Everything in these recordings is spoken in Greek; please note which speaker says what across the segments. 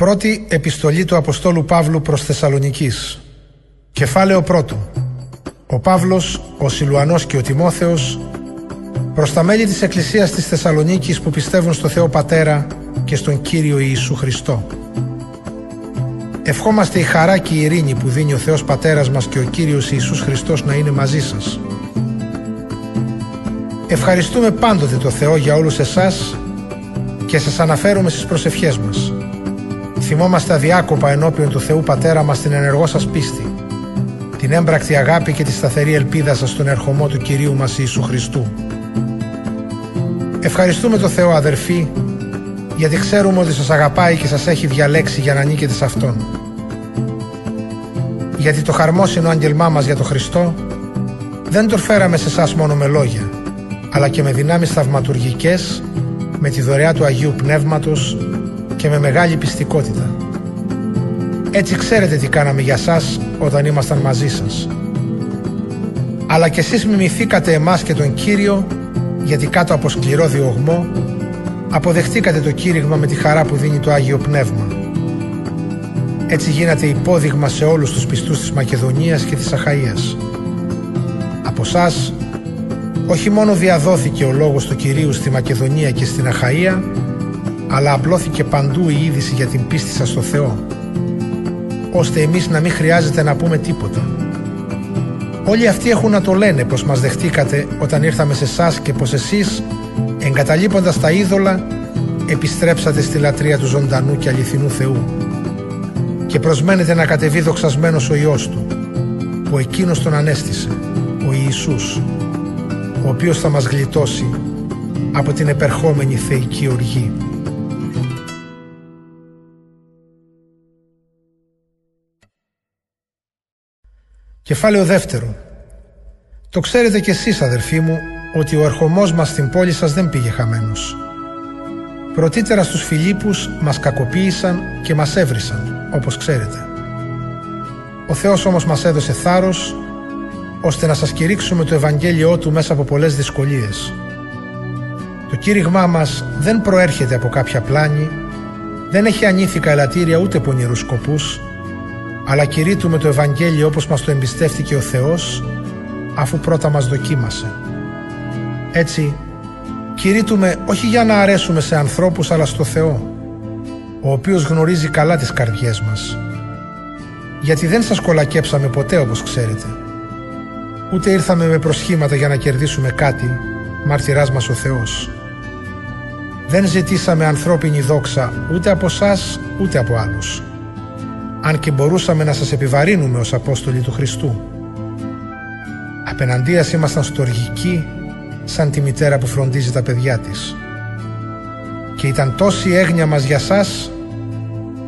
Speaker 1: Πρώτη επιστολή του Αποστόλου Παύλου προς Θεσσαλονικής Κεφάλαιο πρώτο Ο Παύλος, ο Σιλουανός και ο Τιμόθεος προς τα μέλη της Εκκλησίας της Θεσσαλονίκης που πιστεύουν στο Θεό Πατέρα και στον Κύριο Ιησού Χριστό. Ευχόμαστε η χαρά και η ειρήνη που δίνει ο Θεός Πατέρας μας και ο Κύριος Ιησούς Χριστός να είναι μαζί σας. Ευχαριστούμε πάντοτε το Θεό για όλους εσάς και σας αναφέρουμε στις προσευχές μας. Θυμόμαστε αδιάκοπα ενώπιον του Θεού Πατέρα μας την ενεργό σας πίστη, την έμπρακτη αγάπη και τη σταθερή ελπίδα σας στον ερχομό του Κυρίου μας Ιησού Χριστού. Ευχαριστούμε το Θεό αδερφοί, γιατί ξέρουμε ότι σας αγαπάει και σας έχει διαλέξει για να νίκετε σε Αυτόν. Γιατί το χαρμόσυνο άγγελμά μας για τον Χριστό δεν το φέραμε σε εσάς μόνο με λόγια, αλλά και με δυνάμεις θαυματουργικές, με τη δωρεά του Αγίου Πνεύματος και με μεγάλη πιστικότητα. Έτσι ξέρετε τι κάναμε για σας όταν ήμασταν μαζί σας. Αλλά κι εσείς μιμηθήκατε εμάς και τον Κύριο γιατί κάτω από σκληρό διωγμό αποδεχτήκατε το κήρυγμα με τη χαρά που δίνει το Άγιο Πνεύμα. Έτσι γίνατε υπόδειγμα σε όλους τους πιστούς της Μακεδονίας και της Αχαΐας. Από εσά, όχι μόνο διαδόθηκε ο λόγος του Κυρίου στη Μακεδονία και στην Αχαΐα, αλλά απλώθηκε παντού η είδηση για την πίστη σας στο Θεό, ώστε εμείς να μην χρειάζεται να πούμε τίποτα. Όλοι αυτοί έχουν να το λένε πως μας δεχτήκατε όταν ήρθαμε σε εσάς και πως εσείς, εγκαταλείποντας τα είδωλα, επιστρέψατε στη λατρεία του ζωντανού και αληθινού Θεού και προσμένετε να κατεβεί δοξασμένος ο Υιός Του, που Εκείνος τον ανέστησε, ο Ιησούς, ο οποίος θα μας γλιτώσει από την επερχόμενη θεϊκή οργή. Κεφάλαιο δεύτερο. Το ξέρετε κι εσείς αδερφοί μου ότι ο ερχομός μας στην πόλη σας δεν πήγε χαμένος. Πρωτήτερα στους Φιλίππους μας κακοποίησαν και μας έβρισαν, όπως ξέρετε. Ο Θεός όμως μας έδωσε θάρρος ώστε να σας κηρύξουμε το Ευαγγέλιό Του μέσα από πολλές δυσκολίες. Το κήρυγμά μας δεν προέρχεται από κάποια πλάνη, δεν έχει ανήθικα ελαττήρια ούτε πονηρούς σκοπούς, αλλά κηρύττουμε το Ευαγγέλιο όπως μας το εμπιστεύτηκε ο Θεός αφού πρώτα μας δοκίμασε. Έτσι, κηρύττουμε όχι για να αρέσουμε σε ανθρώπους αλλά στο Θεό, ο οποίος γνωρίζει καλά τις καρδιές μας. Γιατί δεν σας κολακέψαμε ποτέ όπως ξέρετε. Ούτε ήρθαμε με προσχήματα για να κερδίσουμε κάτι, μαρτυράς μας ο Θεός. Δεν ζητήσαμε ανθρώπινη δόξα ούτε από σας ούτε από άλλους αν και μπορούσαμε να σας επιβαρύνουμε ως Απόστολοι του Χριστού. Απέναντίας ήμασταν στοργικοί σαν τη μητέρα που φροντίζει τα παιδιά της. Και ήταν τόση η έγνοια μας για σας,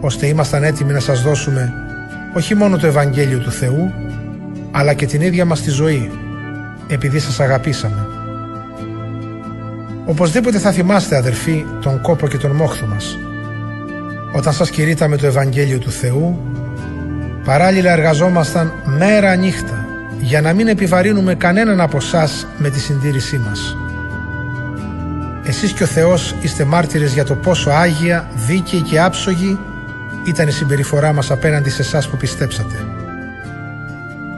Speaker 1: ώστε ήμασταν έτοιμοι να σας δώσουμε όχι μόνο το Ευαγγέλιο του Θεού, αλλά και την ίδια μας τη ζωή, επειδή σας αγαπήσαμε. Οπωσδήποτε θα θυμάστε αδερφοί τον κόπο και τον μόχθο μας, όταν σας κηρύτταμε το Ευαγγέλιο του Θεού, παράλληλα εργαζόμασταν μέρα νύχτα για να μην επιβαρύνουμε κανέναν από εσάς με τη συντήρησή μας. Εσείς και ο Θεός είστε μάρτυρες για το πόσο άγια, δίκαιη και άψογη ήταν η συμπεριφορά μας απέναντι σε εσάς που πιστέψατε.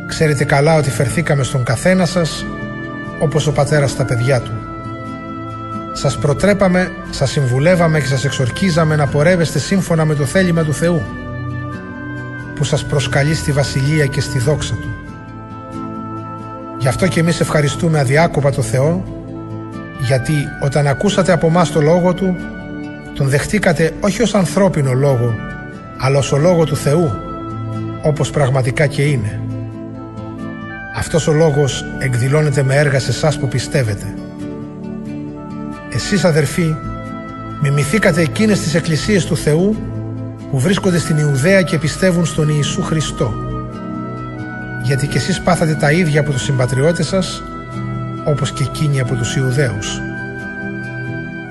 Speaker 1: Ξέρετε καλά ότι φερθήκαμε στον καθένα σας όπως ο πατέρας στα παιδιά του. Σας προτρέπαμε, σας συμβουλεύαμε και σας εξορκίζαμε να πορεύεστε σύμφωνα με το θέλημα του Θεού που σας προσκαλεί στη Βασιλεία και στη δόξα Του. Γι' αυτό και εμείς ευχαριστούμε αδιάκοπα το Θεό γιατί όταν ακούσατε από μας το Λόγο Του τον δεχτήκατε όχι ως ανθρώπινο Λόγο αλλά ως ο Λόγο του Θεού όπως πραγματικά και είναι. Αυτός ο Λόγος εκδηλώνεται με έργα σε εσάς που πιστεύετε. Εσείς αδερφοί, μιμηθήκατε εκείνες τις εκκλησίες του Θεού που βρίσκονται στην Ιουδαία και πιστεύουν στον Ιησού Χριστό. Γιατί και εσείς πάθατε τα ίδια από τους συμπατριώτες σας, όπως και εκείνοι από τους Ιουδαίους.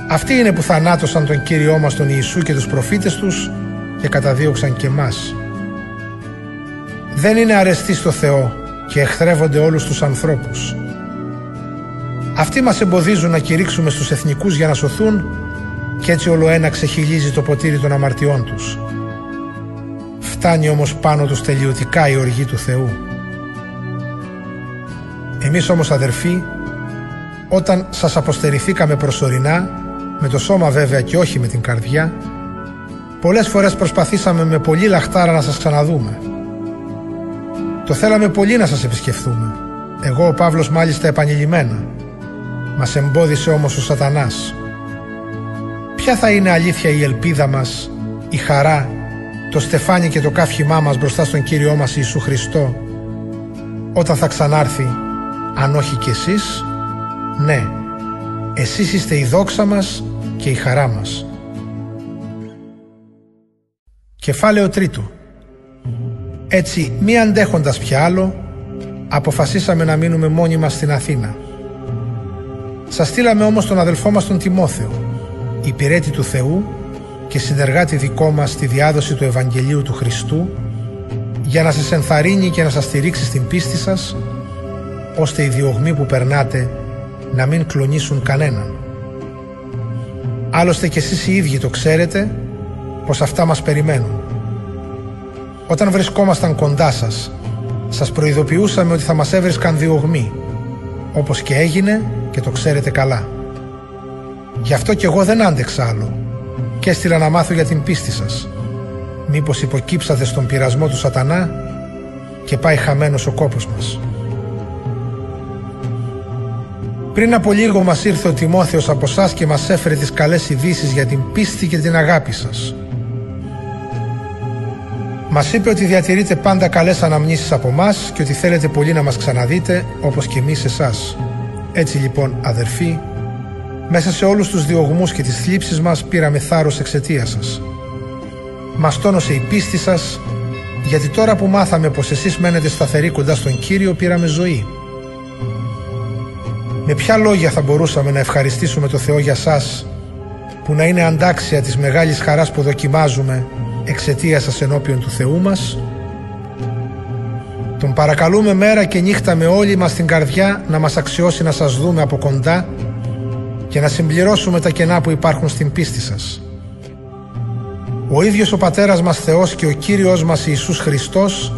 Speaker 1: Αυτοί είναι που θανάτωσαν τον Κύριό μας τον Ιησού και τους προφήτες τους και καταδίωξαν και μας. Δεν είναι αρεστοί στο Θεό και εχθρεύονται όλους τους ανθρώπους. Αυτοί μας εμποδίζουν να κηρύξουμε στους εθνικούς για να σωθούν και έτσι όλο ένα ξεχυλίζει το ποτήρι των αμαρτιών τους. φτάνει όμως πάνω τους τελειωτικά η οργή του Θεού. Εμείς όμως αδερφοί, όταν σας αποστερηθήκαμε προσωρινά, με το σώμα βέβαια και όχι με την καρδιά, πολλές φορές προσπαθήσαμε με πολύ λαχτάρα να σας ξαναδούμε. Το θέλαμε πολύ να σας επισκεφθούμε. Εγώ ο Παύλος μάλιστα επανειλημμένα. Μας εμπόδισε όμως ο σατανάς. Ποια θα είναι αλήθεια η ελπίδα μας, η χαρά, το στεφάνι και το κάφημά μας μπροστά στον Κύριό μας Ιησού Χριστό όταν θα ξανάρθει, αν όχι κι εσείς, ναι, εσείς είστε η δόξα μας και η χαρά μας. Κεφάλαιο τρίτο Έτσι, μη αντέχοντας πια άλλο, αποφασίσαμε να μείνουμε μόνοι μας στην Αθήνα. Σας στείλαμε όμως τον αδελφό μας τον Τιμόθεο, υπηρέτη του Θεού και συνεργάτη δικό μας στη διάδοση του Ευαγγελίου του Χριστού για να σας ενθαρρύνει και να σας στηρίξει στην πίστη σας ώστε οι διωγμοί που περνάτε να μην κλονίσουν κανέναν. Άλλωστε και εσείς οι ίδιοι το ξέρετε πως αυτά μας περιμένουν. Όταν βρισκόμασταν κοντά σας, σας προειδοποιούσαμε ότι θα μας έβρισκαν διωγμοί, όπως και έγινε και το ξέρετε καλά. Γι' αυτό και εγώ δεν άντεξα άλλο και έστειλα να μάθω για την πίστη σας. Μήπως υποκύψατε στον πειρασμό του σατανά και πάει χαμένος ο κόπος μας. Πριν από λίγο μας ήρθε ο Τιμόθεος από εσάς και μας έφερε τις καλές ειδήσεις για την πίστη και την αγάπη σας. Μας είπε ότι διατηρείτε πάντα καλές αναμνήσεις από μας και ότι θέλετε πολύ να μας ξαναδείτε όπως και εμείς εσάς. Έτσι λοιπόν αδερφοί, μέσα σε όλους τους διωγμούς και τις θλίψεις μας πήραμε θάρρος εξαιτίας σας. Μας τόνωσε η πίστη σας, γιατί τώρα που μάθαμε πως εσείς μένετε σταθεροί κοντά στον Κύριο πήραμε ζωή. Με ποια λόγια θα μπορούσαμε να ευχαριστήσουμε το Θεό για σας που να είναι αντάξια της μεγάλης χαράς που δοκιμάζουμε εξαιτίας σας ενώπιον του Θεού μας; Τον παρακαλούμε μέρα και νύχτα με όλη μας την καρδιά να μας αξιώσει να σας δούμε από κοντά και να συμπληρώσουμε τα κενά που υπάρχουν στην πίστη σας. Ο ίδιος ο Πατέρας μας Θεός και ο Κύριος μας Ιησούς Χριστός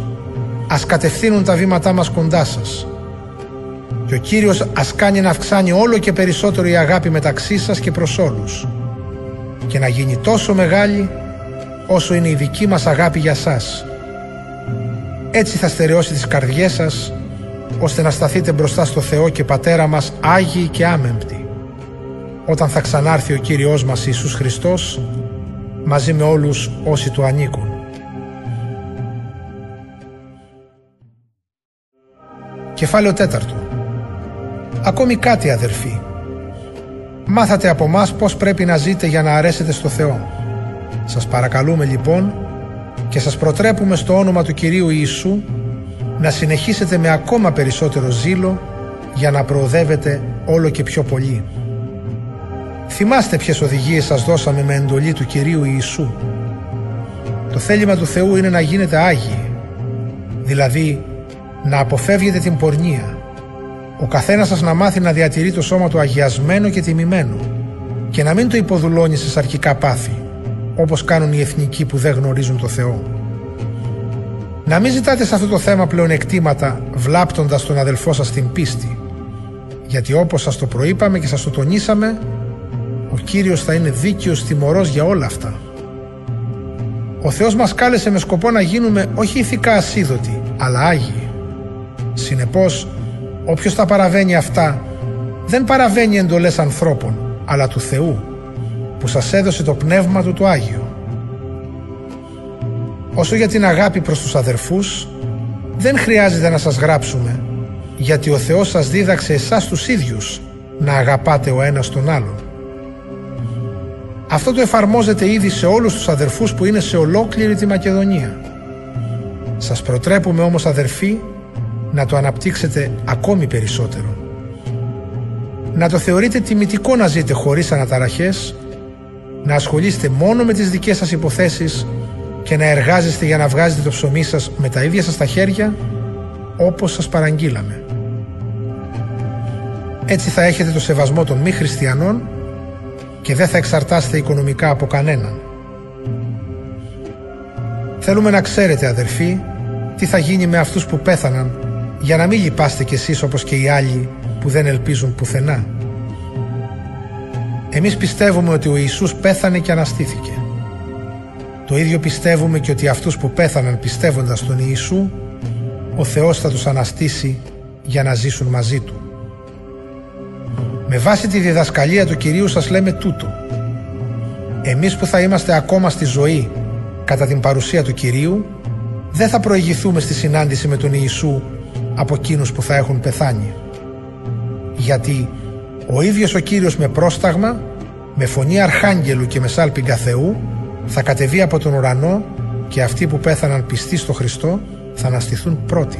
Speaker 1: ας κατευθύνουν τα βήματά μας κοντά σας. Και ο Κύριος ας κάνει να αυξάνει όλο και περισσότερο η αγάπη μεταξύ σας και προς όλους και να γίνει τόσο μεγάλη όσο είναι η δική μας αγάπη για σας. Έτσι θα στερεώσει τις καρδιές σας ώστε να σταθείτε μπροστά στο Θεό και Πατέρα μας Άγιοι και άμεμπτοι. Όταν θα ξανάρθει ο Κύριος μας Ιησούς Χριστός μαζί με όλους όσοι του ανήκουν. Κεφάλαιο τέταρτο. Ακόμη κάτι αδερφοί. Μάθατε από μας πως πρέπει να ζείτε για να αρέσετε στο Θεό. Σας παρακαλούμε λοιπόν και σας προτρέπουμε στο όνομα του Κυρίου Ιησού να συνεχίσετε με ακόμα περισσότερο ζήλο για να προοδεύετε όλο και πιο πολύ. Θυμάστε ποιες οδηγίες σας δώσαμε με εντολή του Κυρίου Ιησού. Το θέλημα του Θεού είναι να γίνετε Άγιοι, δηλαδή να αποφεύγετε την πορνεία. Ο καθένας σας να μάθει να διατηρεί το σώμα του αγιασμένο και τιμημένο και να μην το υποδουλώνει σε σαρκικά πάθη, όπως κάνουν οι εθνικοί που δεν γνωρίζουν το Θεό. Να μην ζητάτε σε αυτό το θέμα πλεονεκτήματα βλάπτοντας τον αδελφό σας την πίστη, γιατί όπως σας το προείπαμε και σας το τονίσαμε, ο Κύριος θα είναι δίκαιος τιμωρός για όλα αυτά. Ο Θεός μας κάλεσε με σκοπό να γίνουμε όχι ηθικά ασίδωτοι, αλλά Άγιοι. Συνεπώς, όποιος τα παραβαίνει αυτά, δεν παραβαίνει εντολές ανθρώπων, αλλά του Θεού, που σας έδωσε το Πνεύμα Του το Άγιο. Όσο για την αγάπη προς τους αδερφούς, δεν χρειάζεται να σας γράψουμε, γιατί ο Θεός σας δίδαξε εσάς τους ίδιους να αγαπάτε ο ένας τον άλλον. Αυτό το εφαρμόζεται ήδη σε όλους τους αδερφούς που είναι σε ολόκληρη τη Μακεδονία. Σας προτρέπουμε όμως αδερφοί να το αναπτύξετε ακόμη περισσότερο. Να το θεωρείτε τιμητικό να ζείτε χωρίς αναταραχές, να ασχολείστε μόνο με τις δικές σας υποθέσεις και να εργάζεστε για να βγάζετε το ψωμί σας με τα ίδια σας τα χέρια, όπως σας παραγγείλαμε. Έτσι θα έχετε το σεβασμό των μη χριστιανών και δεν θα εξαρτάστε οικονομικά από κανέναν. Θέλουμε να ξέρετε αδερφοί τι θα γίνει με αυτούς που πέθαναν για να μην λυπάστε κι εσείς όπως και οι άλλοι που δεν ελπίζουν πουθενά. Εμείς πιστεύουμε ότι ο Ιησούς πέθανε και αναστήθηκε. Το ίδιο πιστεύουμε και ότι αυτούς που πέθαναν πιστεύοντας τον Ιησού, ο Θεός θα τους αναστήσει για να ζήσουν μαζί Του. Με βάση τη διδασκαλία του Κυρίου σας λέμε τούτο. Εμείς που θα είμαστε ακόμα στη ζωή κατά την παρουσία του Κυρίου, δεν θα προηγηθούμε στη συνάντηση με τον Ιησού από εκείνους που θα έχουν πεθάνει. Γιατί ο ίδιος ο Κύριος με πρόσταγμα, με φωνή αρχάγγελου και με σάλπιγγα Θεού, θα κατεβεί από τον ουρανό και αυτοί που πέθαναν πιστοί στο Χριστό θα αναστηθούν πρώτοι.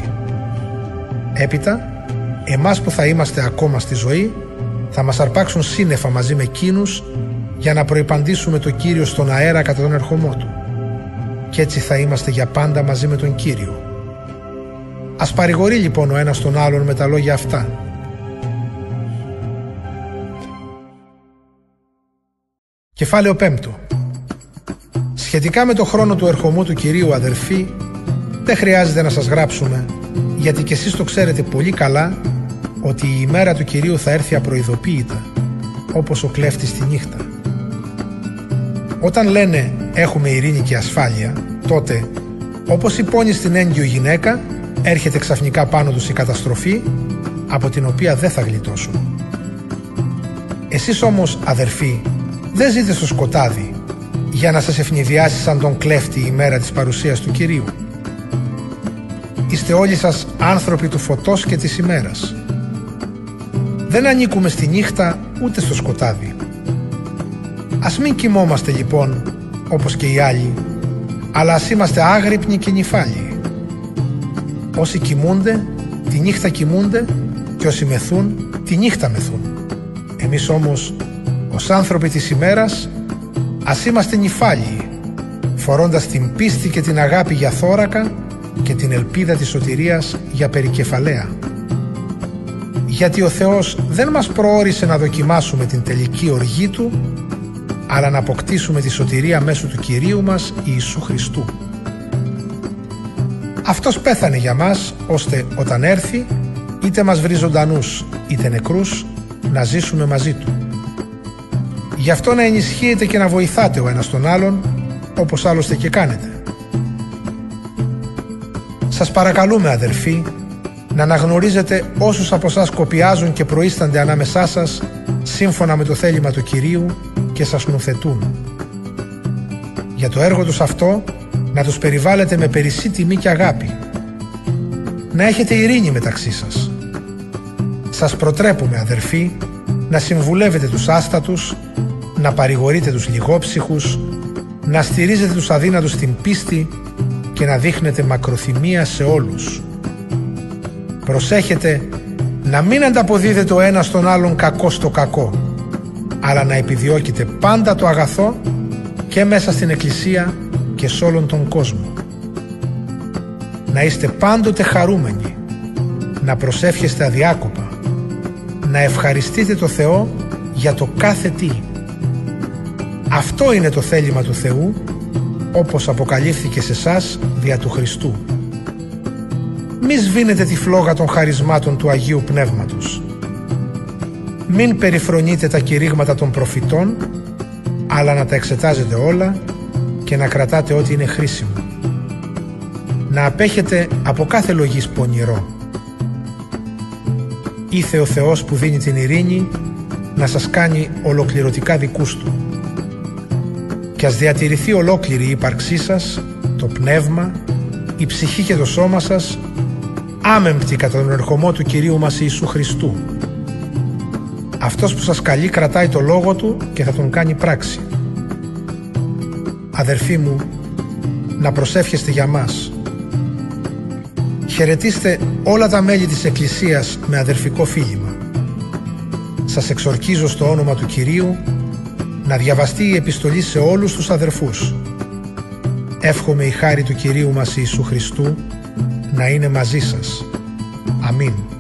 Speaker 1: Έπειτα, εμάς που θα είμαστε ακόμα στη ζωή, θα μας αρπάξουν σύννεφα μαζί με εκείνους για να προϋπαντήσουμε το Κύριο στον αέρα κατά τον ερχομό Του. Κι έτσι θα είμαστε για πάντα μαζί με τον Κύριο. Ας παρηγορεί λοιπόν ο ένας τον άλλον με τα λόγια αυτά. Κεφάλαιο 5 Σχετικά με το χρόνο του ερχομού του Κυρίου αδερφοί, δεν χρειάζεται να σας γράψουμε, γιατί και εσείς το ξέρετε πολύ καλά, ότι η ημέρα του Κυρίου θα έρθει απροειδοποίητα, όπως ο κλέφτης τη νύχτα. Όταν λένε έχουμε ειρήνη και ασφάλεια, τότε, όπως υπόνει στην έγκυο γυναίκα, έρχεται ξαφνικά πάνω τους η καταστροφή, από την οποία δεν θα γλιτώσουν. Εσείς όμως, αδερφοί, δεν ζείτε στο σκοτάδι, για να σας ευνηδιάσει σαν τον κλέφτη η μέρα της παρουσίας του Κυρίου. Είστε όλοι σας άνθρωποι του φωτός και της ημέρας. Δεν ανήκουμε στη νύχτα ούτε στο σκοτάδι. Ας μην κοιμόμαστε λοιπόν, όπως και οι άλλοι, αλλά ας είμαστε άγρυπνοι και νυφάλιοι. Όσοι κοιμούνται, τη νύχτα κοιμούνται και όσοι μεθούν, τη νύχτα μεθούν. Εμείς όμως, ως άνθρωποι της ημέρας, ας είμαστε νυφάλιοι, φορώντας την πίστη και την αγάπη για θώρακα και την ελπίδα της σωτηρίας για περικεφαλαία. Γιατί ο Θεός δεν μας προόρισε να δοκιμάσουμε την τελική οργή Του, αλλά να αποκτήσουμε τη σωτηρία μέσω του Κυρίου μας Ιησού Χριστού. Αυτός πέθανε για μας, ώστε όταν έρθει, είτε μας βρει ζωντανούς, είτε νεκρούς, να ζήσουμε μαζί Του. Γι' αυτό να ενισχύετε και να βοηθάτε ο ένας τον άλλον, όπως άλλωστε και κάνετε. Σας παρακαλούμε αδερφοί, να αναγνωρίζετε όσους από σας κοπιάζουν και προείστανται ανάμεσά σας, σύμφωνα με το θέλημα του Κυρίου και σας νουθετούν. Για το έργο τους αυτό, να τους περιβάλλετε με περισσή τιμή και αγάπη. Να έχετε ειρήνη μεταξύ σας. Σας προτρέπουμε αδερφοί, να συμβουλεύετε τους άστατους, να παρηγορείτε τους λιγόψυχους, να στηρίζετε τους αδύνατους στην πίστη και να δείχνετε μακροθυμία σε όλους. Προσέχετε να μην ανταποδίδετε ο ένας τον άλλον κακό στο κακό, αλλά να επιδιώκετε πάντα το αγαθό και μέσα στην Εκκλησία και σε όλον τον κόσμο. Να είστε πάντοτε χαρούμενοι, να προσεύχεστε αδιάκοπα, να ευχαριστείτε το Θεό για το κάθε τι. Αυτό είναι το θέλημα του Θεού, όπως αποκαλύφθηκε σε σας δια του Χριστού. Μη σβήνετε τη φλόγα των χαρισμάτων του Αγίου Πνεύματος. Μην περιφρονείτε τα κηρύγματα των προφητών, αλλά να τα εξετάζετε όλα και να κρατάτε ό,τι είναι χρήσιμο. Να απέχετε από κάθε λογής πονηρό. Ήθε ο Θεός που δίνει την ειρήνη να σας κάνει ολοκληρωτικά δικούς Του και ας διατηρηθεί ολόκληρη η ύπαρξή σας, το πνεύμα, η ψυχή και το σώμα σας άμεμπτη κατά τον ερχομό του Κυρίου μας Ιησού Χριστού. Αυτός που σας καλεί κρατάει το λόγο Του και θα τον κάνει πράξη. Αδερφοί μου, να προσεύχεστε για μας. Χαιρετίστε όλα τα μέλη της Εκκλησίας με αδερφικό φίλημα. Σας εξορκίζω στο όνομα του Κυρίου να διαβαστεί η επιστολή σε όλους τους αδερφούς. Εύχομαι η χάρη του Κυρίου μας Ιησού Χριστού να είναι μαζί σας. Αμήν.